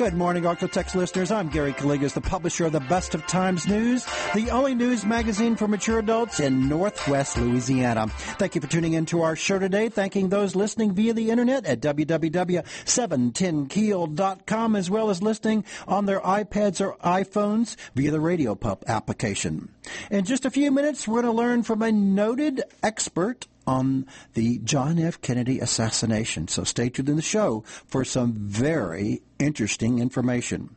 Good morning, ArkLaTex listeners. I'm Gary Calligas, the publisher of the Best of Times News, the only news magazine for mature adults in Northwest Louisiana. Thank you for tuning in to our show today. Thanking those listening via the internet at www.710keel.com as well as listening on their iPads or iPhones via the Radio Pup application. In just a few minutes, we're going to learn from a noted expert on the John F. Kennedy assassination. So stay tuned in the show for some very interesting information.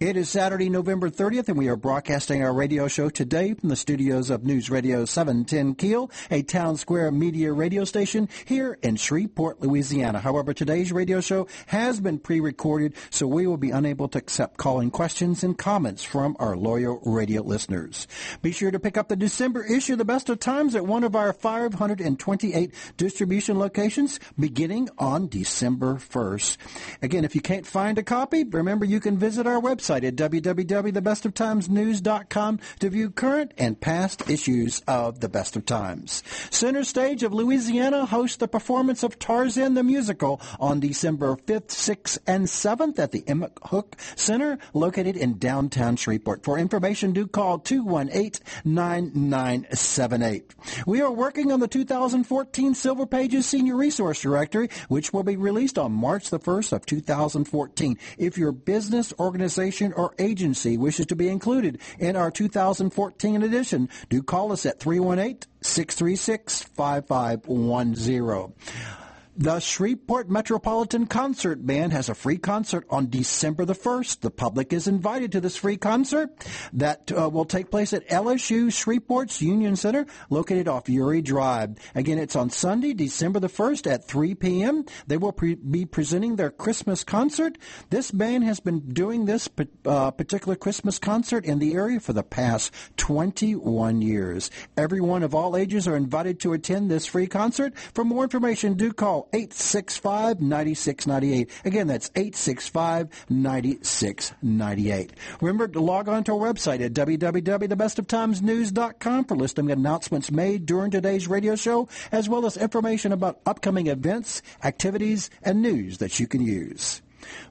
It is Saturday, November 30th, and we are broadcasting our radio show today from the studios of News Radio 710 Keel, a town square media radio station here in Shreveport, Louisiana. However, today's radio show has been pre-recorded, so we will be unable to accept calling questions and comments from our loyal radio listeners. Be sure to pick up the December issue the Best of Times at one of our 528 distribution locations beginning on December 1st. Again, if you can't find a copy, remember you can visit our our website at www.thebestoftimesnews.com to view current and past issues of The Best of Times. Center Stage of Louisiana hosts the performance of Tarzan the Musical on December 5th, 6th, and 7th at the Emmett Hook Center located in downtown Shreveport. For information, do call 218-9978. We are working on the 2014 Silver Pages Senior Resource Directory, which will be released on March the 1st of 2014. If your business organization organization or agency wishes to be included in our 2014 edition, do call us at 318 636 5510. The Shreveport Metropolitan Concert Band has a free concert on December the 1st. The public is invited to this free concert that uh, will take place at LSU Shreveport's Union Center, located off Youree Drive. Again, it's on Sunday, December the 1st at 3 p.m. They will pre- be presenting their Christmas concert. This band has been doing this uh, particular Christmas concert in the area for the past 21 years. Everyone of all ages are invited to attend this free concert. For more information, do call 865 9698. Again, that's 865 9698. Remember to log on to our website at www.thebestoftimesnews.com for listing announcements made during today's radio show, as well as information about upcoming events, activities, and news that you can use.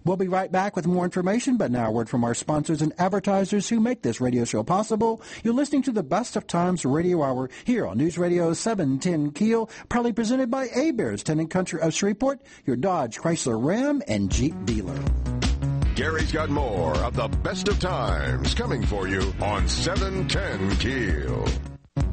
We'll be right back with more information, but now a word from our sponsors and advertisers who make this radio show possible. You're listening to the Best of Times Radio Hour here on News Radio 710 Keel, proudly presented by Heberts, Town and Country of Shreveport, your Dodge, Chrysler, Ram, and Jeep dealer. Gary's got more of the Best of Times coming for you on 710 Keel.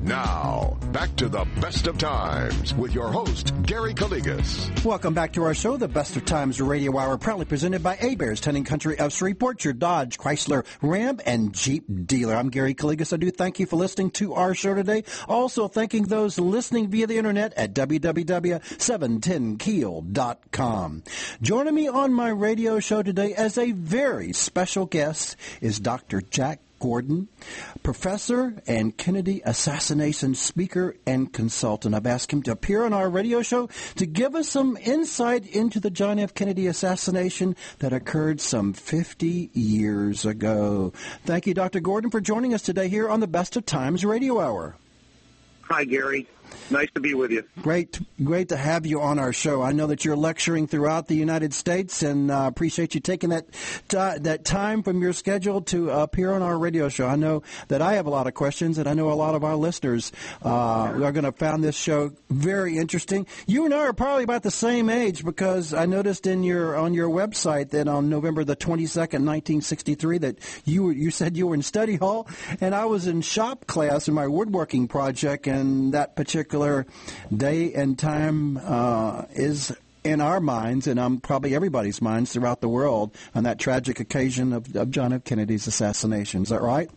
Now, back to the best of times with your host, Gary Calligas. Welcome back to our show, the Best of Times Radio Hour, proudly presented by Heberts, Town and Country of Shreveport, your Dodge, Chrysler, Ram, and Jeep dealer. I'm Gary Calligas. I do thank you for listening to our show today. Also, thanking those listening via the internet at www.710keel.com. Joining me on my radio show today as a very special guest is Dr. Jack Gordon, professor and Kennedy assassination speaker and consultant. I've asked him to appear on our radio show to give us some insight into the John F. Kennedy assassination that occurred some 50 years ago. Thank you, Dr. Gordon, for joining us today here on the Best of Times Radio Hour. Hi, Gary. Nice to be with you. Great, great to have you on our show. I know that you're lecturing throughout the United States, and uh, appreciate you taking that t- that time from your schedule to appear on our radio show. I know that I have a lot of questions, and I know a lot of our listeners uh, are going to find this show very interesting. You and I are probably about the same age because I noticed in your on your website that on November the 22nd, 1963, that you you said you were in study hall, and I was in shop class in my woodworking project, and that particular particular day and time uh, is in our minds and um, probably everybody's minds throughout the world on that tragic occasion of, of John F. Kennedy's assassination. Is that right?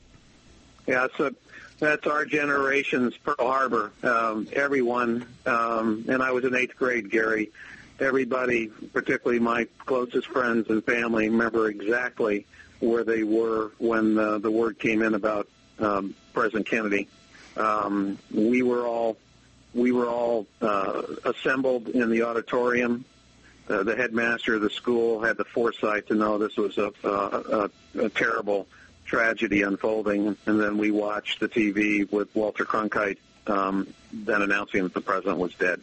Yeah, so that's our generation's Pearl Harbor. Um, everyone, um, and I was in eighth grade, Gary. Everybody, particularly my closest friends and family, remember exactly where they were when uh, the word came in about um, President Kennedy. Um, we were all we were all uh, assembled in the auditorium. Uh, the headmaster of the school had the foresight to know this was a, a, a, a terrible tragedy unfolding, and then we watched the TV with Walter Cronkite um, then announcing that the president was dead.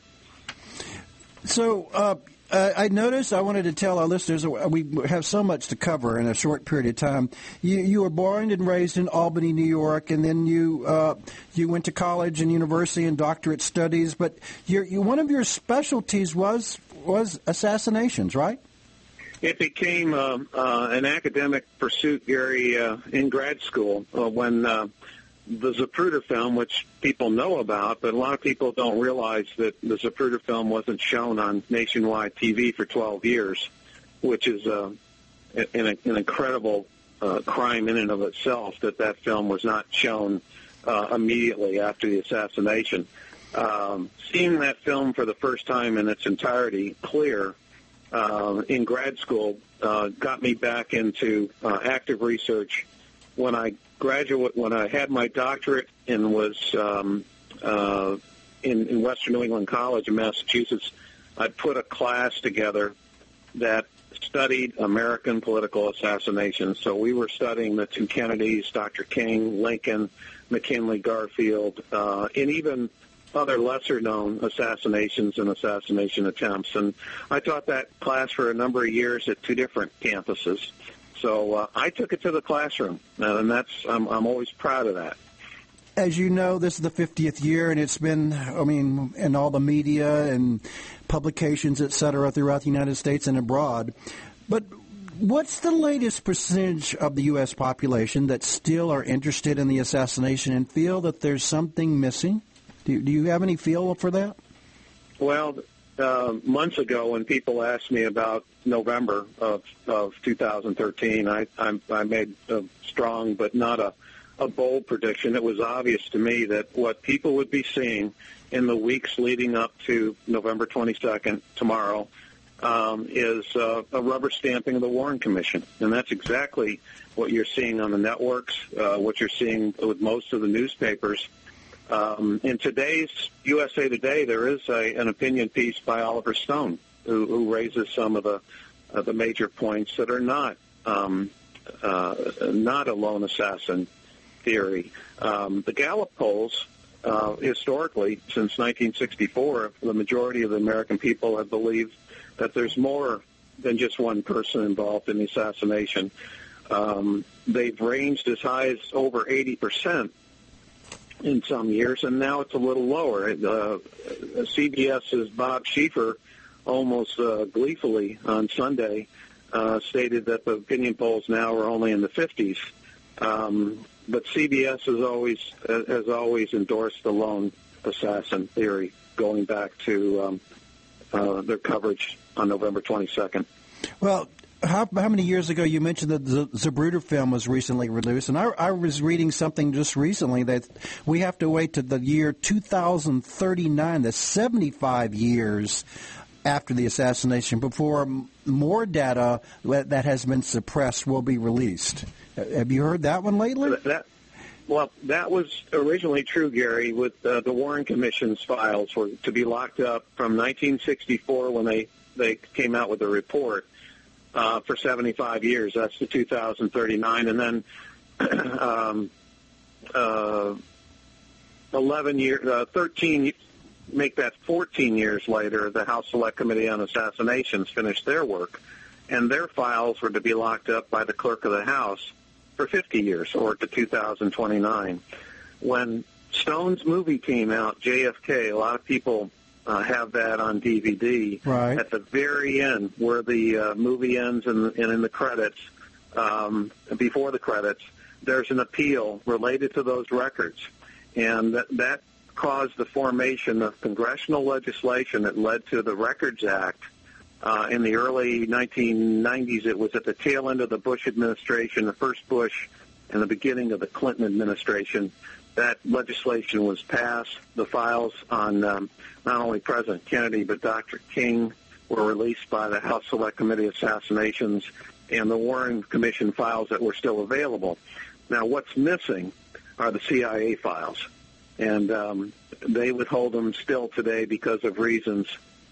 So, uh, uh, I noticed. I wanted to tell our listeners uh, we have so much to cover in a short period of time. You, you were born and raised in Albany, New York, and then you uh, you went to college and university and doctorate studies. But your, you, one of your specialties was was assassinations, right? It became uh, uh, an academic pursuit, Gary, uh, in grad school when the Zapruder film, which people know about, but a lot of people don't realize that the Zapruder film wasn't shown on nationwide TV for 12 years, which is uh, an, an incredible uh, crime in and of itself that that film was not shown uh, immediately after the assassination. Um, seeing that film for the first time in its entirety, clear, uh, in grad school, uh, got me back into uh, active research when I graduate when I had my doctorate and was um, uh, in, in Western New England College in Massachusetts, I put a class together that studied American political assassinations. So we were studying the two Kennedys, Dr. King, Lincoln, McKinley, Garfield, uh, and even other lesser-known assassinations and assassination attempts. And I taught that class for a number of years at two different campuses. So uh, I took it to the classroom, and that's I'm, I'm always proud of that. As you know, this is the 50th year, and it's been, I mean, in all the media and publications, et cetera, throughout the United States and abroad. But what's the latest percentage of the U.S. population that still are interested in the assassination and feel that there's something missing? Do, do you have any feel for that? Well, uh, months ago when people asked me about November of, of 2013, I, I, I made a strong but not a, a bold prediction. It was obvious to me that what people would be seeing in the weeks leading up to November 22nd, tomorrow, um, is uh, a rubber stamping of the Warren Commission. And that's exactly what you're seeing on the networks, uh, what you're seeing with most of the newspapers um, in today's USA Today, there is a, an opinion piece by Oliver Stone who, who raises some of the uh, the major points that are not um, uh, not a lone assassin theory. Um, the Gallup polls, uh, historically, since 1964, the majority of the American people have believed that there's more than just one person involved in the assassination. Um, they've ranged as high as over 80 percent in some years, and now it's a little lower. Uh, CBS's Bob Schieffer almost uh, gleefully on Sunday uh, stated that the opinion polls now are only in the 50s. Um, but CBS has always has always endorsed the lone assassin theory, going back to um, uh, their coverage on November 22nd. Well, how, how many years ago you mentioned that the Zapruder film was recently released, and I, I was reading something just recently that we have to wait to the year 2039, the 75 years after the assassination, before more data that has been suppressed will be released. Have you heard that one lately? That, well, that was originally true, Gary, with uh, the Warren Commission's files were to be locked up from 1964 when they, they came out with the report uh, for 75 years. That's the 2039, and then um, uh, 11 years, uh, 13, make that 14 years later. The House Select Committee on Assassinations finished their work, and their files were to be locked up by the clerk of the House for 50 years, or to 2029. When Stone's movie came out, JFK, a lot of people uh, have that on DVD. Right. At the very end, where the uh, movie ends and, and in the credits, um, before the credits, there's an appeal related to those records. And that, that caused the formation of congressional legislation that led to the Records Act. Uh, in the early 1990s, it was at the tail end of the Bush administration, the first Bush, and the beginning of the Clinton administration that legislation was passed. The files on um, not only President Kennedy but Dr. King were released by the House Select Committee Assassinations and the Warren Commission files that were still available. Now, what's missing are the CIA files. And um, they withhold them still today because of reasons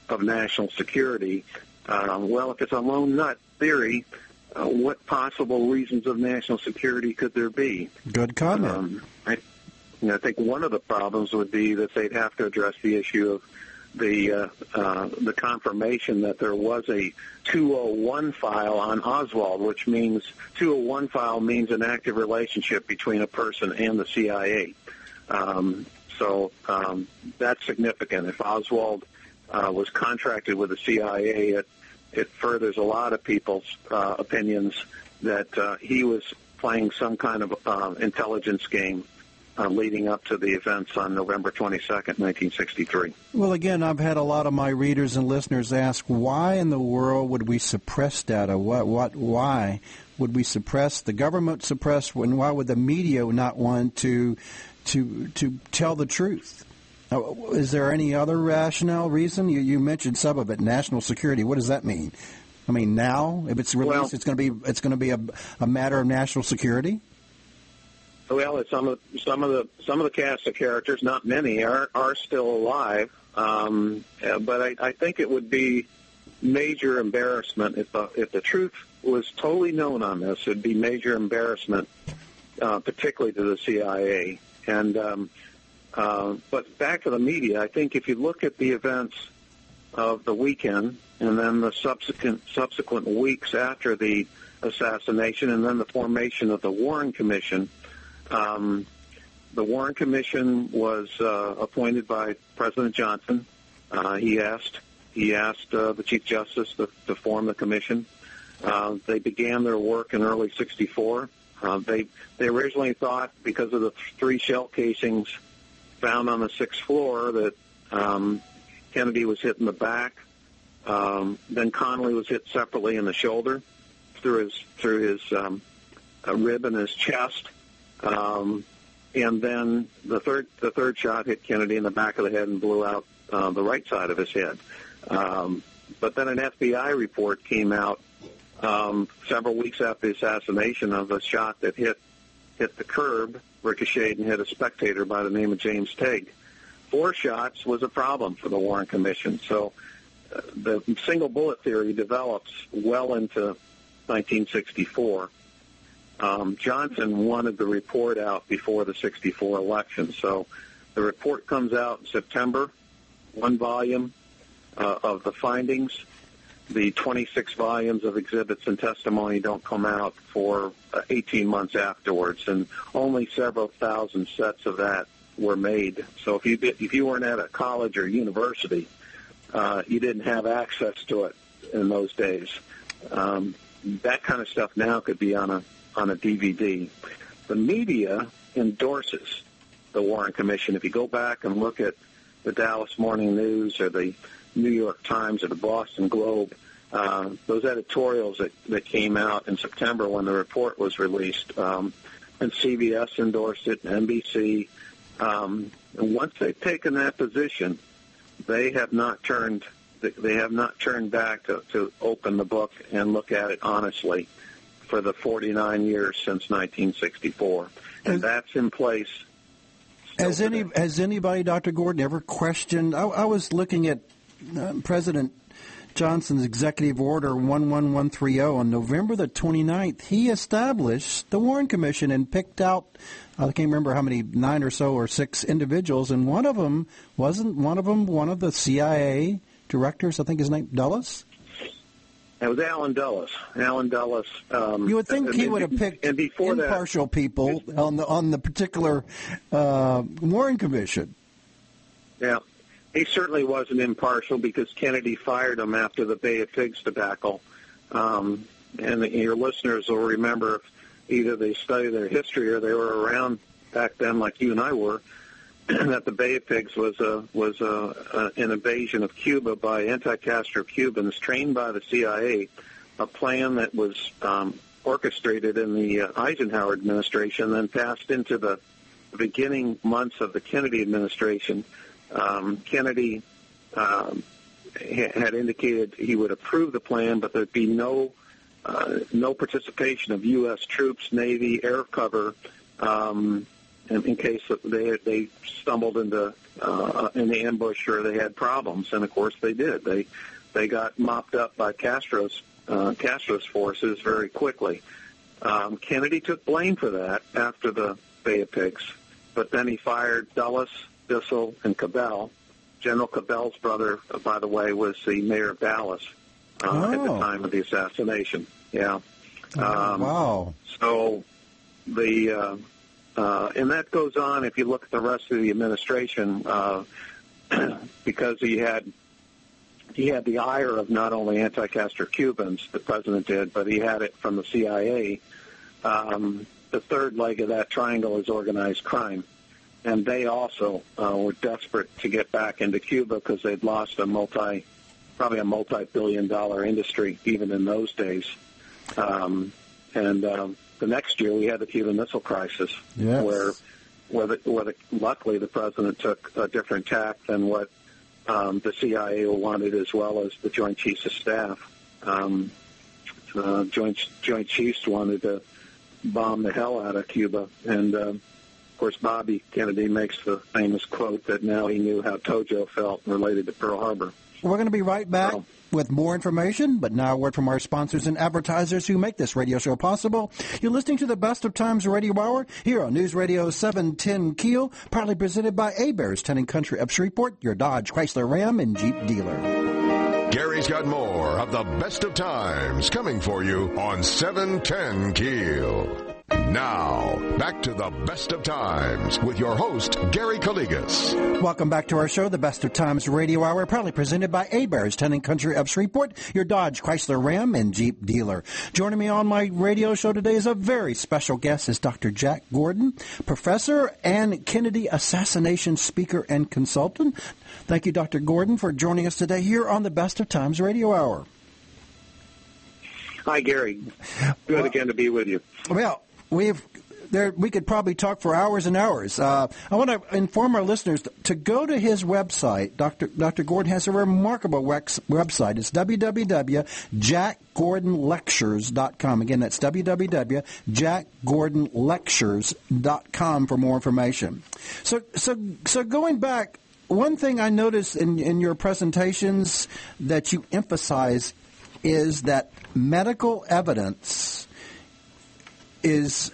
of national security. Um, well, if it's a lone nut theory, uh, what possible reasons of national security could there be? Good comment. Um, I, you know, I think one of the problems would be that they'd have to address the issue of the uh, uh, the confirmation that there was a 201 file on Oswald, which means 201 file means an active relationship between a person and the CIA. Um, so um, that's significant. If Oswald uh, was contracted with the CIA, it, it furthers a lot of people's uh, opinions that uh, he was playing some kind of uh, intelligence game uh, leading up to the events on November 22nd, 1963. Well, again, I've had a lot of my readers and listeners ask, why in the world would we suppress data? What, what, why would we suppress the government? Suppress when? Why would the media not want to, to, to tell the truth? Is there any other rationale reason? You, you mentioned some of it, national security. What does that mean? I mean, now if it's released, well, it's going to be it's going to be a, a matter of national security. Well, some of some of the some of the cast of characters, not many, are are still alive. Um, but I, I think it would be major embarrassment if the if the truth was totally known on this. It'd be major embarrassment, uh, particularly to the CIA. And um, uh, but back to the media, I think if you look at the events of the weekend and then the subsequent subsequent weeks after the assassination and then the formation of the Warren Commission, um, the Warren Commission was uh, appointed by President Johnson. Uh, he asked he asked uh, the Chief Justice to, to form the commission. Uh, they began their work in early '64. Uh, they they originally thought because of the three shell casings found on the sixth floor that um, Kennedy was hit in the back. Um, then Connally was hit separately in the shoulder through his through his um, a rib and his chest. Um, and then the third the third shot hit Kennedy in the back of the head and blew out uh, the right side of his head. Um, but then an FBI report came out um, several weeks after the assassination of a shot that hit hit the curb ricocheted and hit a spectator by the name of James Tague. Four shots was a problem for the Warren Commission. So uh, the single bullet theory develops well into 1964. Um, Johnson wanted the report out before the 64 election. So the report comes out in September, one volume uh, of the findings the 26 volumes of exhibits and testimony don't come out for uh, 18 months afterwards, and only several thousand sets of that were made. So if you if you weren't at a college or university, uh, you didn't have access to it in those days. Um, that kind of stuff now could be on a on a DVD. The media endorses the Warren Commission. If you go back and look at the Dallas Morning News or the New York Times or the Boston Globe, uh, those editorials that, that came out in September when the report was released, um, and CBS endorsed it, NBC. Um, and once they've taken that position, they have not turned they have not turned back to, to open the book and look at it honestly for the 49 years since 1964, and that's in place. Has any has anybody, Dr. Gordon, ever questioned? I, I was looking at uh, President Johnson's Executive Order 11130 on November the 29th, he established the Warren Commission and picked out, I can't remember how many, nine or so or six individuals, and one of them, wasn't one of them one of the CIA directors, I think his name, Dulles? It was Allen Dulles. Allen Dulles. Um, you would think he would have picked and before impartial that, people on the on the particular uh, Warren Commission. Yeah, he certainly wasn't impartial because Kennedy fired him after the Bay of Pigs debacle. Um, and the, your listeners will remember if either they study their history or they were around back then, like you and I were, that the Bay of Pigs was a was a, a, an invasion of Cuba by anti-Castro Cubans trained by the CIA, a plan that was um, orchestrated in the uh, Eisenhower administration, then passed into the beginning months of the Kennedy administration um, Kennedy um, had indicated he would approve the plan, but there'd be no uh, no participation of U.S. troops, Navy, air cover, um, in, in case they they stumbled into uh, in the ambush or they had problems, and of course they did. They they got mopped up by Castro's uh, Castro's forces very quickly. Um, Kennedy took blame for that after the Bay of Pigs, but then he fired Dulles, Bissell, and Cabell. General Cabell's brother, uh, by the way, was the mayor of Dallas uh, oh. at the oh. time of the assassination. Yeah. Um, wow. So the uh, and that goes on if you look at the rest of the administration uh, because he had he had the ire of not only anti-Castro Cubans, the president did, but he had it from the CIA. Um, the third leg of that triangle is organized crime, and they also uh, were desperate to get back into Cuba because they'd lost a multi, probably a multi-billion-dollar industry even in those days. Um, and um, the next year we had the Cuban Missile Crisis, yes. where where, the, where the, luckily the president took a different tack than what um, the CIA wanted, as well as the Joint Chiefs of Staff. Um, uh, Joint Joint Chiefs wanted to bomb the hell out of Cuba, and uh, of course Bobby Kennedy makes the famous quote that now he knew how Tojo felt related to Pearl Harbor. We're going to be right back. So, with more information, but now a word from our sponsors and advertisers who make this radio show possible. You're listening to the Best of Times Radio Hour here on News Radio 710 Keel, proudly presented by Heberts Town Country of Shreveport, your Dodge, Chrysler, Ram, and Jeep dealer. Gary's got more of the Best of Times coming for you on 710 Keel. Now, back to the best of times with your host, Gary Calligas. Welcome back to our show, the Best of Times Radio Hour, proudly presented by Heberts Town Country of Shreveport, your Dodge, Chrysler, Ram, and Jeep dealer. Joining me on my radio show today is a very special guest, is Dr. Jack Gordon, professor and Kennedy assassination speaker and consultant. Thank you, Dr. Gordon, for joining us today here on the Best of Times Radio Hour. Hi, Gary. Good well, again to be with you. Well, we've there we could probably talk for hours and hours. Uh, I want to inform our listeners to go to his website. Dr. Dr. Gordon has a remarkable wex, website. It's www.jackgordonlectures.com. Again, that's www.jackgordonlectures.com for more information. So, so, so going back, one thing I noticed in, in your presentations that you emphasize is that medical evidence is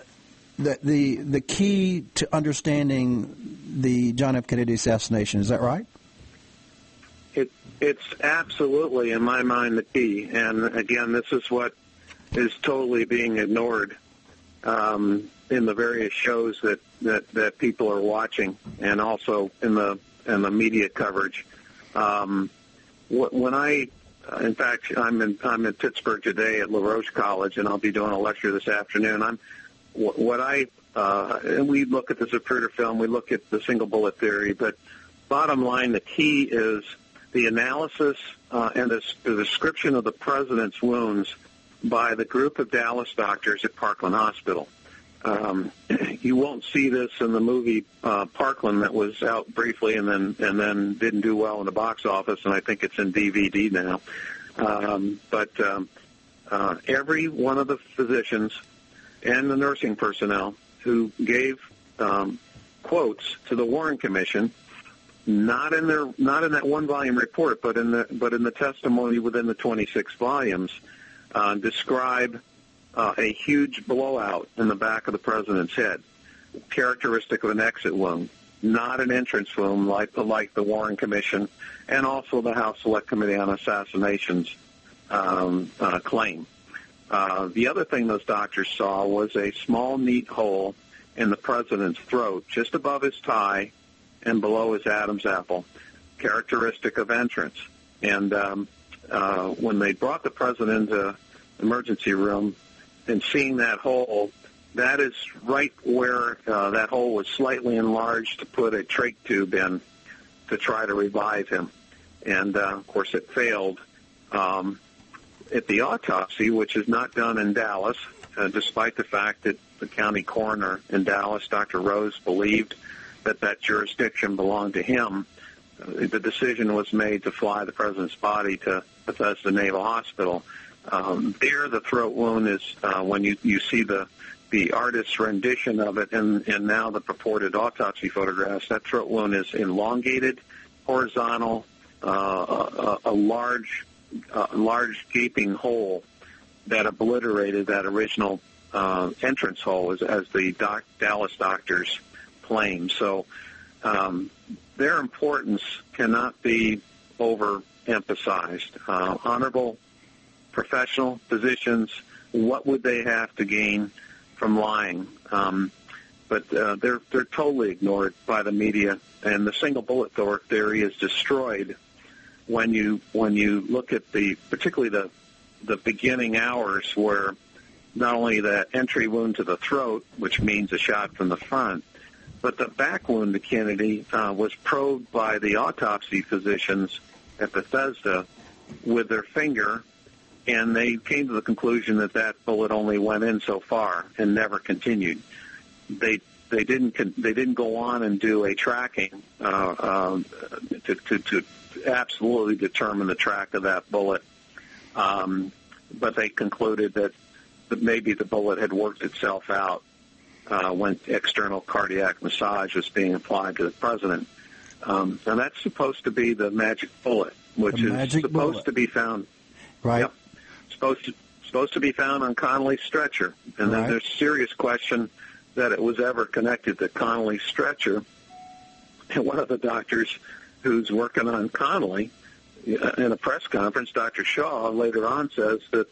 the, the, the key to understanding the John F. Kennedy assassination. Is that right? It, it's absolutely, in my mind, the key. And again, this is what is totally being ignored um, in the various shows that, that, that people are watching, and also in the in the media coverage. Um, when I in fact, I'm in I'm in Pittsburgh today at LaRoche College, and I'll be doing a lecture this afternoon. I'm what I uh, and we look at the Zapruder film, we look at the single bullet theory, but bottom line, the key is the analysis uh, and the, the description of the president's wounds by the group of Dallas doctors at Parkland Hospital. Um, you won't see this in the movie uh, Parkland that was out briefly and then and then didn't do well in the box office, and I think it's in DVD now. Um, but um, uh, every one of the physicians and the nursing personnel who gave um, quotes to the Warren Commission, not in their not in that one volume report, but in the but in the testimony within the 26 volumes, uh, describe uh, a huge blowout in the back of the president's head, characteristic of an exit wound, not an entrance wound like the, like the Warren Commission and also the House Select Committee on Assassinations um, uh, claim. Uh, the other thing those doctors saw was a small, neat hole in the president's throat, just above his tie and below his Adam's apple, characteristic of entrance. And um, uh, when they brought the president the emergency room, and seeing that hole, that is right where uh, that hole was slightly enlarged to put a trach tube in to try to revive him. And uh, of course, it failed. Um, at the autopsy, which is not done in Dallas, uh, despite the fact that the county coroner in Dallas, Dr. Rose, believed that that jurisdiction belonged to him, uh, the decision was made to fly the president's body to Bethesda Naval Hospital um, there, the throat wound is uh, when you, you see the the artist's rendition of it, and and now the purported autopsy photographs. That throat wound is elongated, horizontal, uh, a, a large, uh, large gaping hole that obliterated that original uh, entrance hole, as, as the doc, Dallas doctors claim. So um, their importance cannot be overemphasized. Uh, honorable professional physicians, what would they have to gain from lying? Um, but uh, they're they're totally ignored by the media, and the single bullet theory is destroyed when you when you look at the particularly the the beginning hours where not only the entry wound to the throat, which means a shot from the front, but the back wound to Kennedy uh, was probed by the autopsy physicians at Bethesda with their finger, and they came to the conclusion that that bullet only went in so far and never continued. They they didn't they didn't go on and do a tracking uh, um, to, to to absolutely determine the track of that bullet, um, but they concluded that, that maybe the bullet had worked itself out uh, when external cardiac massage was being applied to the president. Um, and that's supposed to be the magic bullet, which The is supposed bullet. to be found. Right. Yep. Supposed to supposed to be found on Connally's stretcher, and Right. then there's serious question that it was ever connected to Connally's stretcher. And one of the doctors who's working on Connally uh, in a press conference, Dr. Shaw, later on says that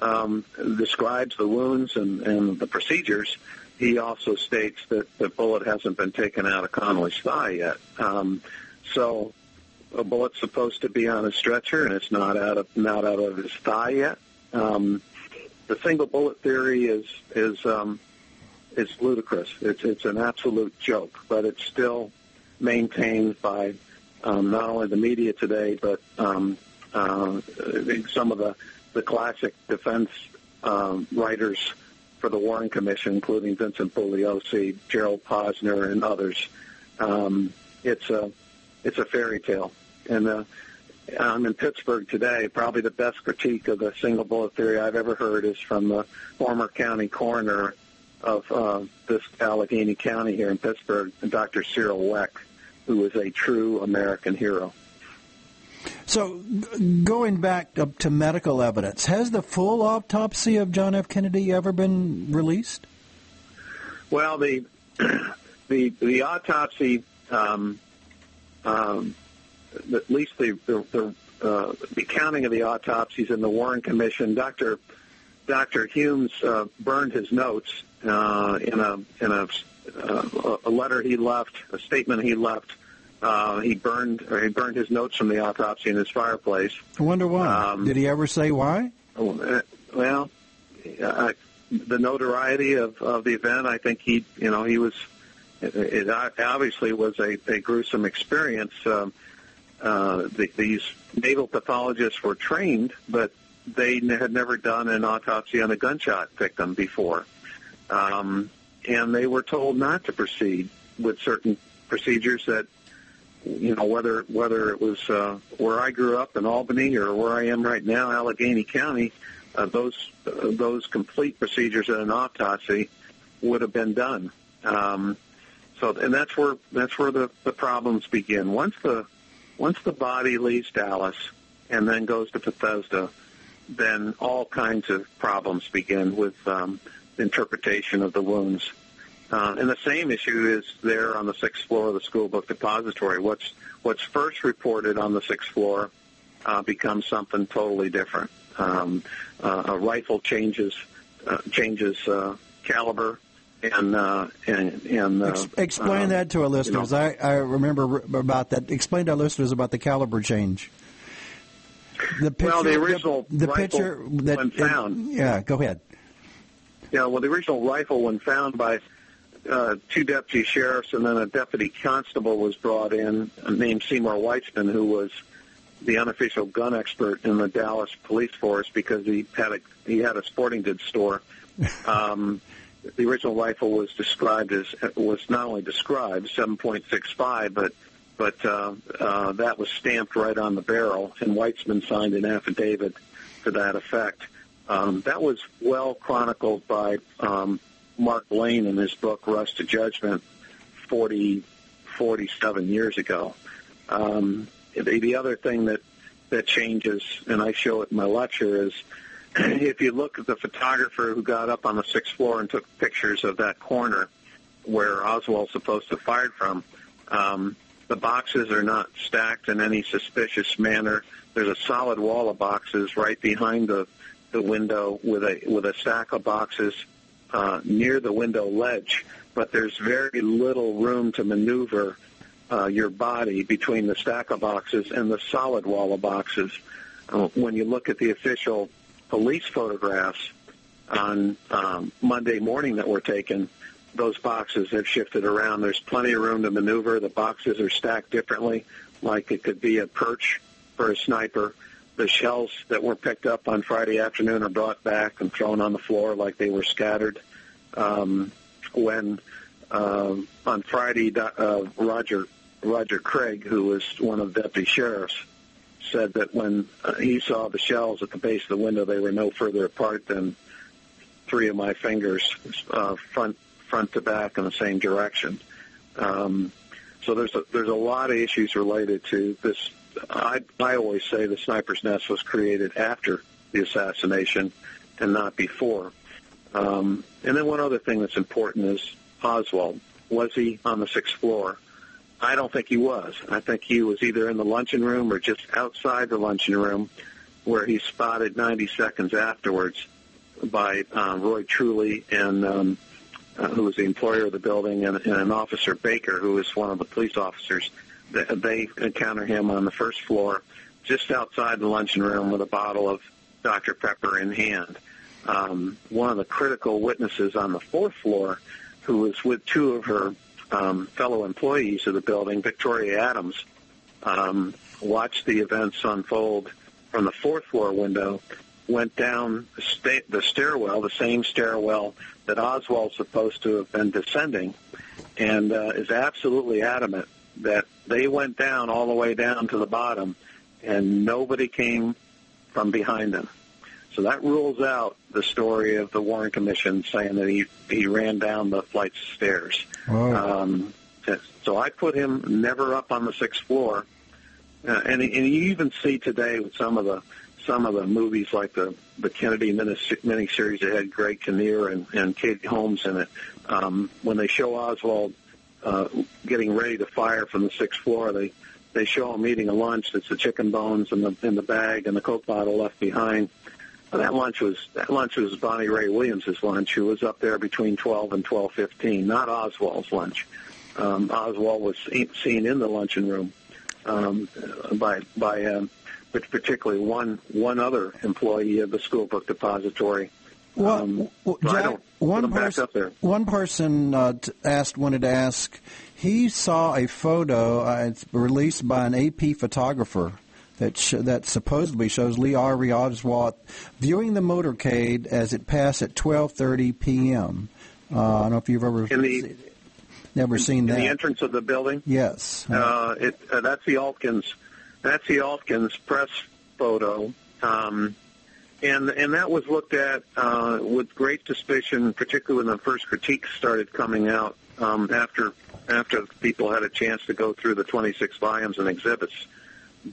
um, describes the wounds and, and the procedures. He also states that the bullet hasn't been taken out of Connally's thigh yet. Um, so a bullet's supposed to be on a stretcher, and it's not out of not out of his thigh yet. Um, the single bullet theory is is um, is ludicrous. It's it's an absolute joke, but it's still maintained by um, not only the media today, but um, uh, some of the the classic defense um, writers for the Warren Commission, including Vincent Bugliosi, Gerald Posner, and others. Um, it's a it's a fairy tale, and uh, I'm in Pittsburgh today. Probably the best critique of the single bullet theory I've ever heard is from the former county coroner of uh, this Allegheny County here in Pittsburgh, Dr. Cyril Wecht, who is a true American hero. So, going back up to medical evidence, has the full autopsy of John F. Kennedy ever been released? Well, the the the autopsy, um, um, at least the the the, uh, the counting of the autopsies in the Warren Commission, Doctor Doctor Humes uh, burned his notes uh, in a in a uh, a letter he left, a statement he left. Uh, he burned or he burned his notes from the autopsy in his fireplace. I wonder why. Um, Did he ever say why? Uh, Well, uh, the notoriety of, of the event, I think he, you know, he was. It, it obviously was a, a gruesome experience. Um, uh, the, these naval pathologists were trained, but they had never done an autopsy on a gunshot victim before, um, and they were told not to proceed with certain procedures that you know whether whether it was uh, where I grew up in Albany or where I am right now, Allegheny County, uh, those uh, those complete procedures in an autopsy would have been done. Um, so, and that's where that's where the, the problems begin. Once the once the body leaves Dallas and then goes to Bethesda, then all kinds of problems begin with um, interpretation of the wounds. Uh, and the same issue is there on the sixth floor of the school book depository. What's what's first reported on the sixth floor uh, becomes something totally different. Um, uh, a rifle changes uh, changes uh, caliber, and uh, and, and uh, Ex- explain um, that to our you know. listeners. I, I remember about that. Explain to our listeners about the caliber change. The picture, Well, the original the, the picture that when found- yeah, go ahead. Yeah, well, the original rifle, when found by uh, two deputy sheriffs and then a deputy constable, was brought in uh, named Seymour Weitzman, who was the unofficial gun expert in the Dallas police force because he had a he had a sporting goods store. Um, the original rifle was described as was not only described 7.65, but but uh, uh, that was stamped right on the barrel, and Weitzman signed an affidavit to that effect. Um, that was well chronicled by um, Mark Lane in his book Rush to Judgment 40, 47 years ago. Um, the, the other thing that that changes, and I show it in my lecture, is if you look at the photographer who got up on the sixth floor and took pictures of that corner where Oswald's supposed to have fired from, um, the boxes are not stacked in any suspicious manner. There's a solid wall of boxes right behind the the window with a with a stack of boxes uh, near the window ledge, but there's very little room to maneuver uh, your body between the stack of boxes and the solid wall of boxes. Uh, when you look at the official police photographs on um, Monday morning that were taken, those boxes have shifted around. There's plenty of room to maneuver. The boxes are stacked differently, like it could be a perch for a sniper. The shells that were picked up on Friday afternoon are brought back and thrown on the floor like they were scattered. Um, when um, on Friday, uh, Roger Roger Craig, who was one of the deputy sheriffs, said that when uh, he saw the shells at the base of the window, they were no further apart than three of my fingers, uh, front front to back in the same direction. Um, so there's a, there's a lot of issues related to this. I I always say the sniper's nest was created after the assassination and not before. Um, and then one other thing that's important is Oswald. Was he on the sixth floor? I don't think he was. I think he was either in the luncheon room or just outside the luncheon room where he spotted 90 seconds afterwards by um, Roy Truly and um, uh, who was the employer of the building and, and an officer Baker who was one of the police officers. They, they encounter him on the first floor just outside the luncheon room with a bottle of Dr. Pepper in hand. Um, one of the critical witnesses on the fourth floor who was with two of her um, fellow employees of the building, Victoria Adams, um, watched the events unfold from the fourth floor window, went down the, sta- the stairwell, the same stairwell that Oswald's supposed to have been descending, and uh, is absolutely adamant that they went down all the way down to the bottom, and nobody came from behind them. So that rules out the story of the Warren Commission saying that he he ran down the flights of stairs. Um, so I put him never up on the sixth floor, uh, and and you even see today with some of the some of the movies like the the Kennedy miniseries that had Greg Kinnear and and Katie Holmes in it. Um, when they show Oswald uh, getting ready to fire from the sixth floor, they they show him eating a lunch that's the chicken bones in the in the bag and the coke bottle left behind. That lunch was that lunch was Bonnie Ray Williams' lunch, who was up there between twelve and twelve fifteen, not Oswald's lunch. Um, Oswald was seen in the luncheon room um, by by um, particularly one one other employee of the school book depository. Well, um, well Jack, one, pers- one person uh, t- asked wanted to ask. He saw a photo uh, released by an AP photographer that sh- that supposedly shows Lee Harvey Oswald viewing the motorcade as it passed at 12:30 p.m. Uh, I don't know if you've ever the, never in, seen that. the entrance of the building. Yes, uh, it, uh, that's the Altgens. That's the Altgens press photo. Um, and and that was looked at uh, with great suspicion, particularly when the first critiques started coming out um, after after people had a chance to go through the 26 volumes and exhibits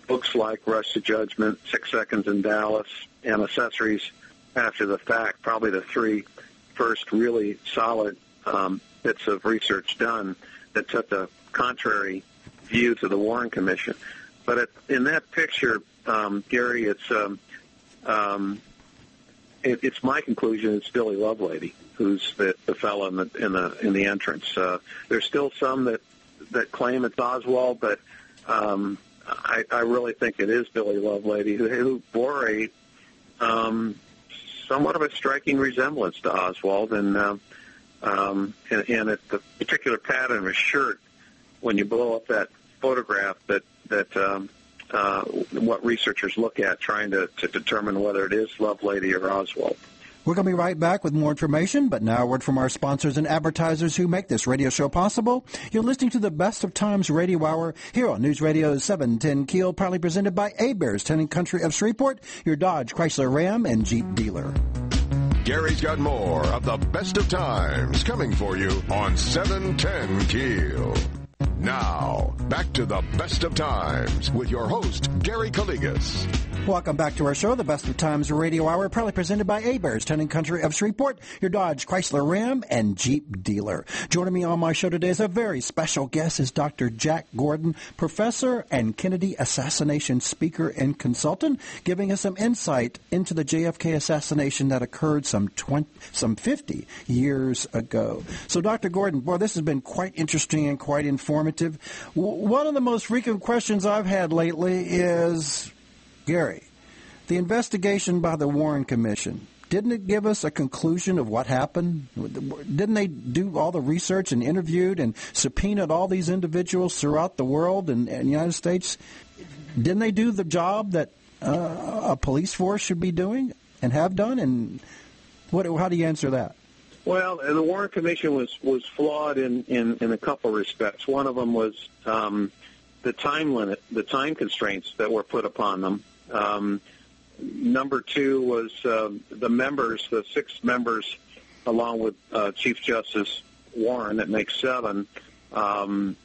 books like Rush to Judgment, Six Seconds in Dallas, and Accessories After the Fact, probably the three first really solid um, bits of research done that took the contrary view to the Warren Commission. But it, in that picture, um, Gary, it's um, um, it, it's my conclusion. It's Billy Lovelady, who's the, the fellow in the in the in the entrance. Uh, there's still some that that claim it's Oswald, but um, I, I really think it is Billy Lovelady who, who bore a um, somewhat of a striking resemblance to Oswald, and uh, um, and, at the particular pattern of his shirt when you blow up that photograph that that um, uh, what researchers look at trying to, to determine whether it is Lovelady or Oswald. We're going to be right back with more information, but now a word from our sponsors and advertisers who make this radio show possible. You're listening to the Best of Times Radio Hour here on News Radio 710 Keel, proudly presented by Heberts, Tenant Country of Shreveport, your Dodge, Chrysler, Ram, and Jeep dealer. Gary's got more of the best of times coming for you on 710 Keel. Now, back to the best of times with your host, Gary Calligas. Welcome back to our show, the Best of Times Radio Hour, proudly presented by Heberts, Town Country of Shreveport, your Dodge, Chrysler, Ram, and Jeep dealer. Joining me on my show today is a very special guest is Dr. Jack Gordon, professor and Kennedy assassination speaker and consultant, giving us some insight into the JFK assassination that occurred some 20, some 50 years ago. So, Dr. Gordon, boy, this has been quite interesting and quite informative. One of the most frequent questions I've had lately is Gary, the investigation by the Warren Commission, didn't it give us a conclusion of what happened? Didn't they do all the research and interviewed and subpoenaed all these individuals throughout the world and, and the United States? Didn't they do the job that uh, a police force should be doing and have done? And what, how do you answer that? Well, the Warren Commission was was flawed in in, in a couple of respects. One of them was um, the time limit, the time constraints that were put upon them. Um, number two was uh, the members, the six members, along with uh, Chief Justice Warren, that makes seven. Um,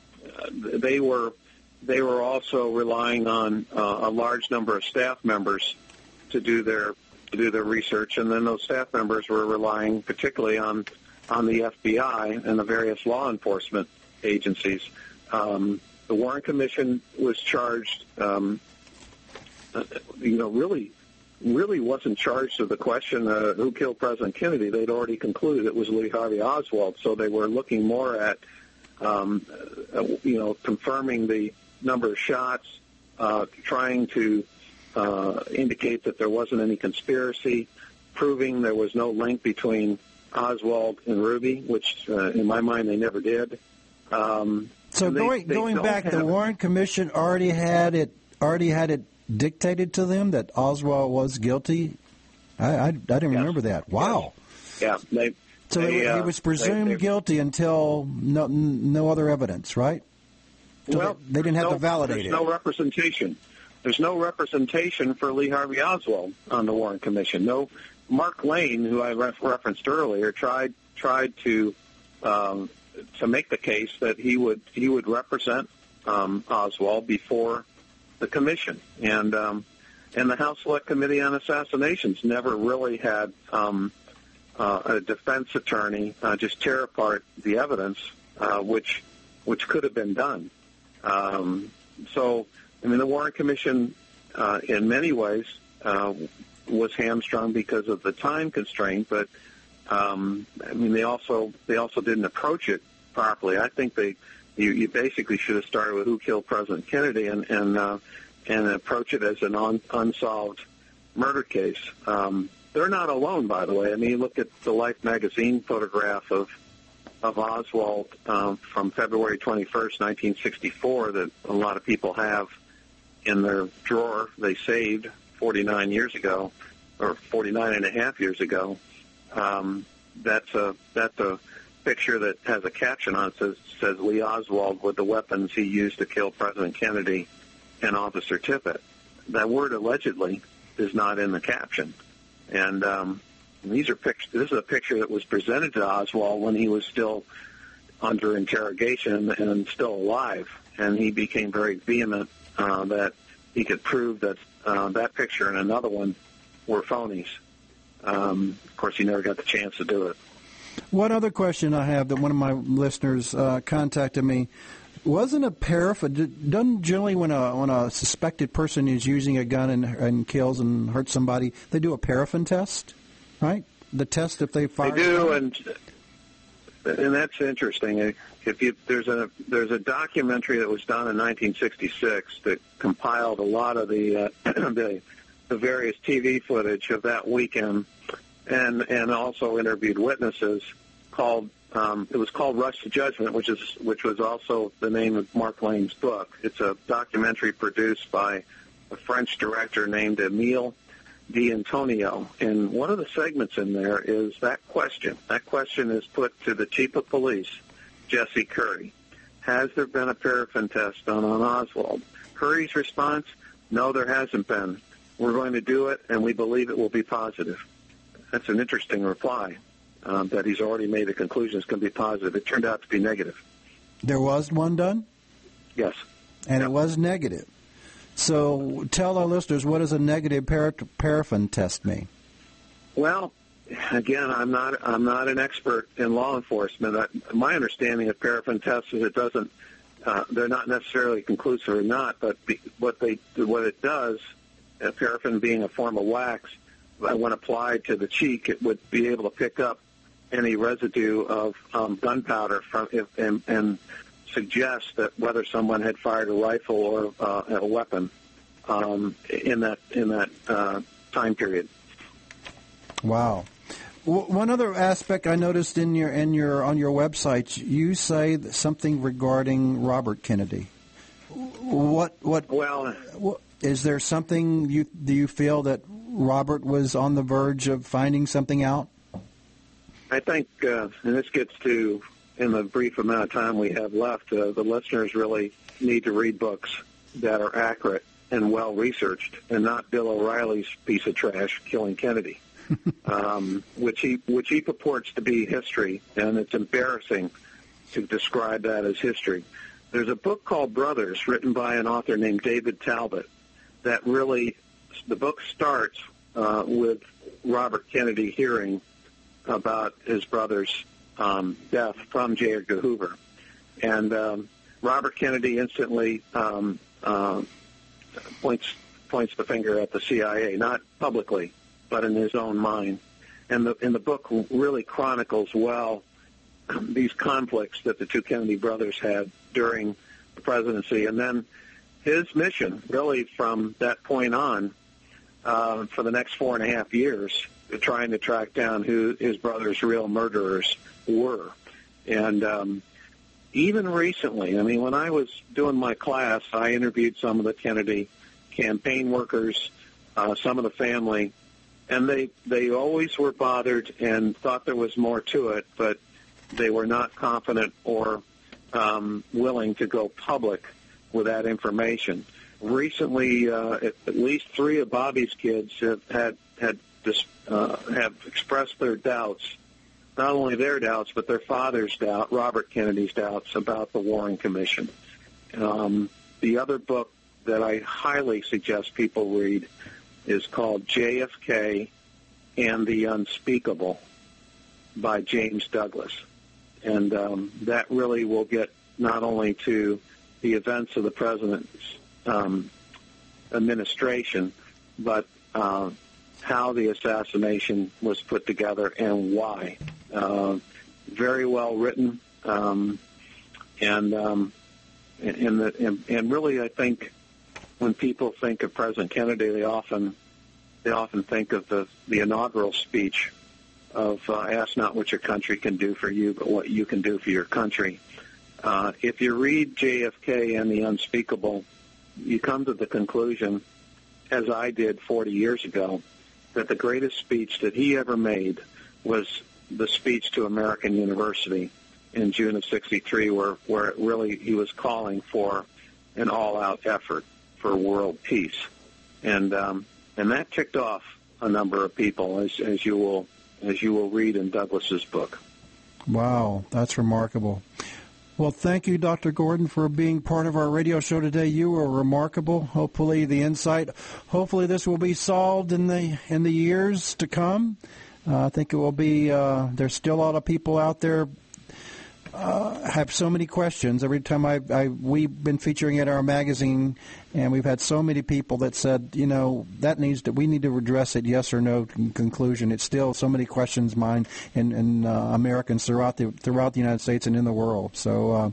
they were they were also relying on uh, a large number of staff members to do their to do their research, and then those staff members were relying particularly on on the FBI and the various law enforcement agencies. Um, the Warren Commission was charged um, you know, really really wasn't charged with the question uh, who killed President Kennedy. They'd already concluded it was Lee Harvey Oswald, so they were looking more at, um, uh, you know, confirming the number of shots, uh, trying to uh, indicate that there wasn't any conspiracy, proving there was no link between Oswald and Ruby, which uh, in my mind they never did. Um, so going they going back, the Warren Commission already had it already had it dictated to them that Oswald was guilty? I, I, I didn't yes. remember that. Wow. Yeah, they. So they, uh, he was presumed they, they, guilty until no, no other evidence, right? So well, they, didn't have no, to validate it. No representation. There's no representation for Lee Harvey Oswald on the Warren Commission. No, Mark Lane, who I ref- referenced earlier, tried tried to um, to make the case that he would he would represent um, Oswald before the commission, and um, and the House Select Committee on Assassinations never really had um, uh, a defense attorney uh, just tear apart the evidence, uh, which which could have been done. Um, so, I mean, the Warren Commission, uh, in many ways, uh, was hamstrung because of the time constraint. But um, I mean, they also they also didn't approach it properly. I think they you, you basically should have started with who killed President Kennedy and and uh, and approach it as an un, unsolved murder case. Um, they're not alone, by the way. I mean, look at the Life magazine photograph of of Oswald um, from February 21st, 1964, that a lot of people have in their drawer. They saved 49 years ago, or 49 and a half years ago. Um, that's a that's a picture that has a caption on it says says Lee Oswald with the weapons he used to kill President Kennedy and Officer Tippit. That word allegedly is not in the caption, and um, these are pictures. This is a picture that was presented to Oswald when he was still under interrogation and still alive, and he became very vehement uh, that he could prove that uh, that picture and another one were phonies. Um, of course, he never got the chance to do it. One other question I have that one of my listeners uh, contacted me wasn't a paraffin doesn't generally when a when a suspected person is using a gun and, and kills and hurts somebody they do a paraffin test right the test if they fire they do and and that's interesting if you there's a there's a documentary that was done in 1966 that compiled a lot of the uh, the the various TV footage of that weekend and and also interviewed witnesses called um, it was called Rush to Judgment, which is which was also the name of Mark Lane's book. It's a documentary produced by a French director named Emile de Antonio, and one of the segments in there is that question. That question is put to the chief of police, Jesse Curry. Has there been a paraffin test done on Oswald? Curry's response: No, there hasn't been. We're going to do it, and we believe it will be positive. that's an interesting reply. Um, that he's already made a conclusion is going to be positive. It turned out to be negative. There was one done, Yes. and Yep. it was negative. So tell our listeners what does a negative para- paraffin test mean? Well, again, I'm not I'm not an expert in law enforcement. I, my understanding of paraffin tests is it doesn't. Uh, they're not necessarily conclusive or not, but be, what they what it does, uh, paraffin being a form of wax, uh, when applied to the cheek, it would be able to pick up any residue of um, gunpowder from if, and, and suggest that whether someone had fired a rifle or uh, a weapon um, in that in that uh, time period. Wow. W- One other aspect I noticed in your in your on your website, you say something regarding Robert Kennedy. What what Well, Well, is there something you do you feel that Robert was on the verge of finding something out? I think, uh, and this gets to, in the brief amount of time we have left, uh, the listeners really need to read books that are accurate and well researched, and not Bill O'Reilly's piece of trash, Killing Kennedy, um, which he which he purports to be history, and it's embarrassing to describe that as history. There's a book called Brothers, written by an author named David Talbot, that really, the book starts uh, with Robert Kennedy hearing about his brother's um, death from J. Edgar Hoover. And um, Robert Kennedy instantly um, uh, points points the finger at the CIA, not publicly, but in his own mind. And the and the book really chronicles well these conflicts that the two Kennedy brothers had during the presidency, and then his mission, really from that point on, uh, for the next four and a half years, trying to track down who his brother's real murderers were. And um, even recently, I mean, when I was doing my class, I interviewed some of the Kennedy campaign workers, uh, some of the family, and they they always were bothered and thought there was more to it, but they were not confident or um, willing to go public with that information. Recently, uh, at, least three of Bobby's kids have had had dis, uh, have expressed their doubts, not only their doubts but their father's doubt, Robert Kennedy's doubts about the Warren Commission. Um, the other book that I highly suggest people read is called JFK and the Unspeakable by James Douglas. And um, that really will get not only to the events of the president's um, administration, but uh, how the assassination was put together and why. Uh, very well written, um, and, um, and, the, and and really, I think when people think of President Kennedy, they often they often think of the the inaugural speech of uh, ask not what your country can do for you, but what you can do for your country. Uh, if you read JFK and the Unspeakable, you come to the conclusion, as I did 40 years ago, that the greatest speech that he ever made was the speech to American University in June of 63, where, where really he was calling for an all-out effort for world peace. And, um, and that ticked off a number of people, as, as you will as you will read in Douglas's book. Wow, that's remarkable. Well, thank you, Dr. Gordon, for being part of our radio show today. You were remarkable. Hopefully, the insight. Hopefully, this will be solved in the in the years to come. Uh, I think it will be. Uh, there's still a lot of people out there uh, have so many questions. Every time I, I we've been featuring it in our magazine, and we've had so many people that said, you know, that needs to we need to address it, yes or no. Conclusion, it's still so many questions mine and, and uh, Americans throughout the throughout the United States and in the world. So, uh,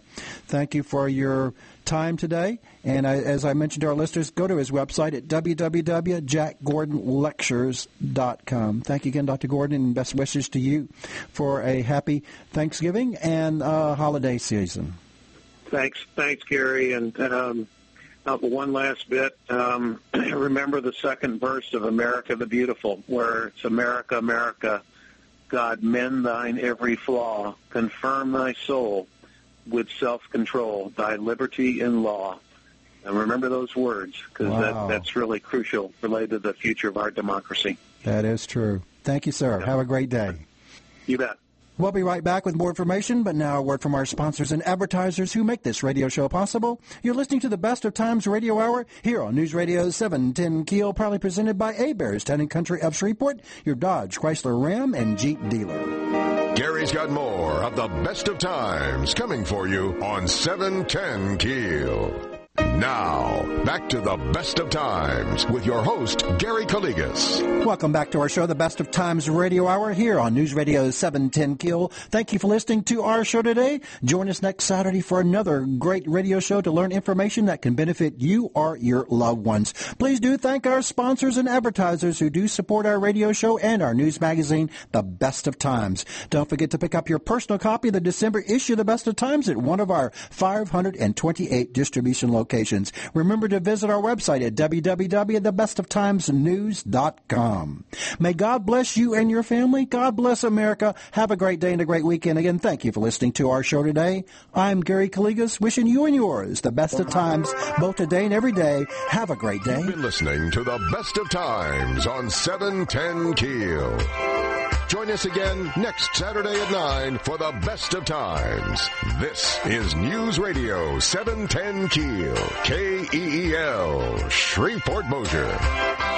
thank you for your time today. And I, as I mentioned to our listeners, go to his website at www.jackgordonlectures.com. Thank you again, Dr. Gordon, and best wishes to you for a happy Thanksgiving and uh, holiday season. Thanks, thanks, Gary. And um, uh, one last bit. Um, remember the second verse of America the Beautiful, where it's America, America, God, mend thine every flaw, confirm thy soul with self-control, thy liberty in law. And remember those words, because Wow. that, that's really crucial related to the future of our democracy. That is true. Thank you, sir. Have a great day. You bet. We'll be right back with more information, but now a word from our sponsors and advertisers who make this radio show possible. You're listening to the Best of Times Radio Hour here on News Radio 710 Keel, proudly presented by Heberts, Town and Country of Shreveport, your Dodge, Chrysler, Ram, and Jeep dealer. Gary's got more of the Best of Times coming for you on 710 Keel. Now, back to the best of times with your host, Gary Calligas. Welcome back to our show, the Best of Times Radio Hour, here on News Radio 710 Keel. Thank you for listening to our show today. Join us next Saturday for another great radio show to learn information that can benefit you or your loved ones. Please do thank our sponsors and advertisers who do support our radio show and our news magazine, The Best of Times. Don't forget to pick up your personal copy of the December issue of The Best of Times at one of our 528 distribution locations locations. Remember to visit our website at www.thebestoftimesnews.com. May God bless you and your family. God bless America. Have a great day and a great weekend. Again, thank you for listening to our show today. I'm Gary Calligas, wishing you and yours the best of times, both today and every day. Have a great day. You've been listening to the best of times on 710 Keel. Join us again next Saturday at 9 for the best of times. This is News Radio 710 Keel, K-E-E-L, Shreveport Bossier.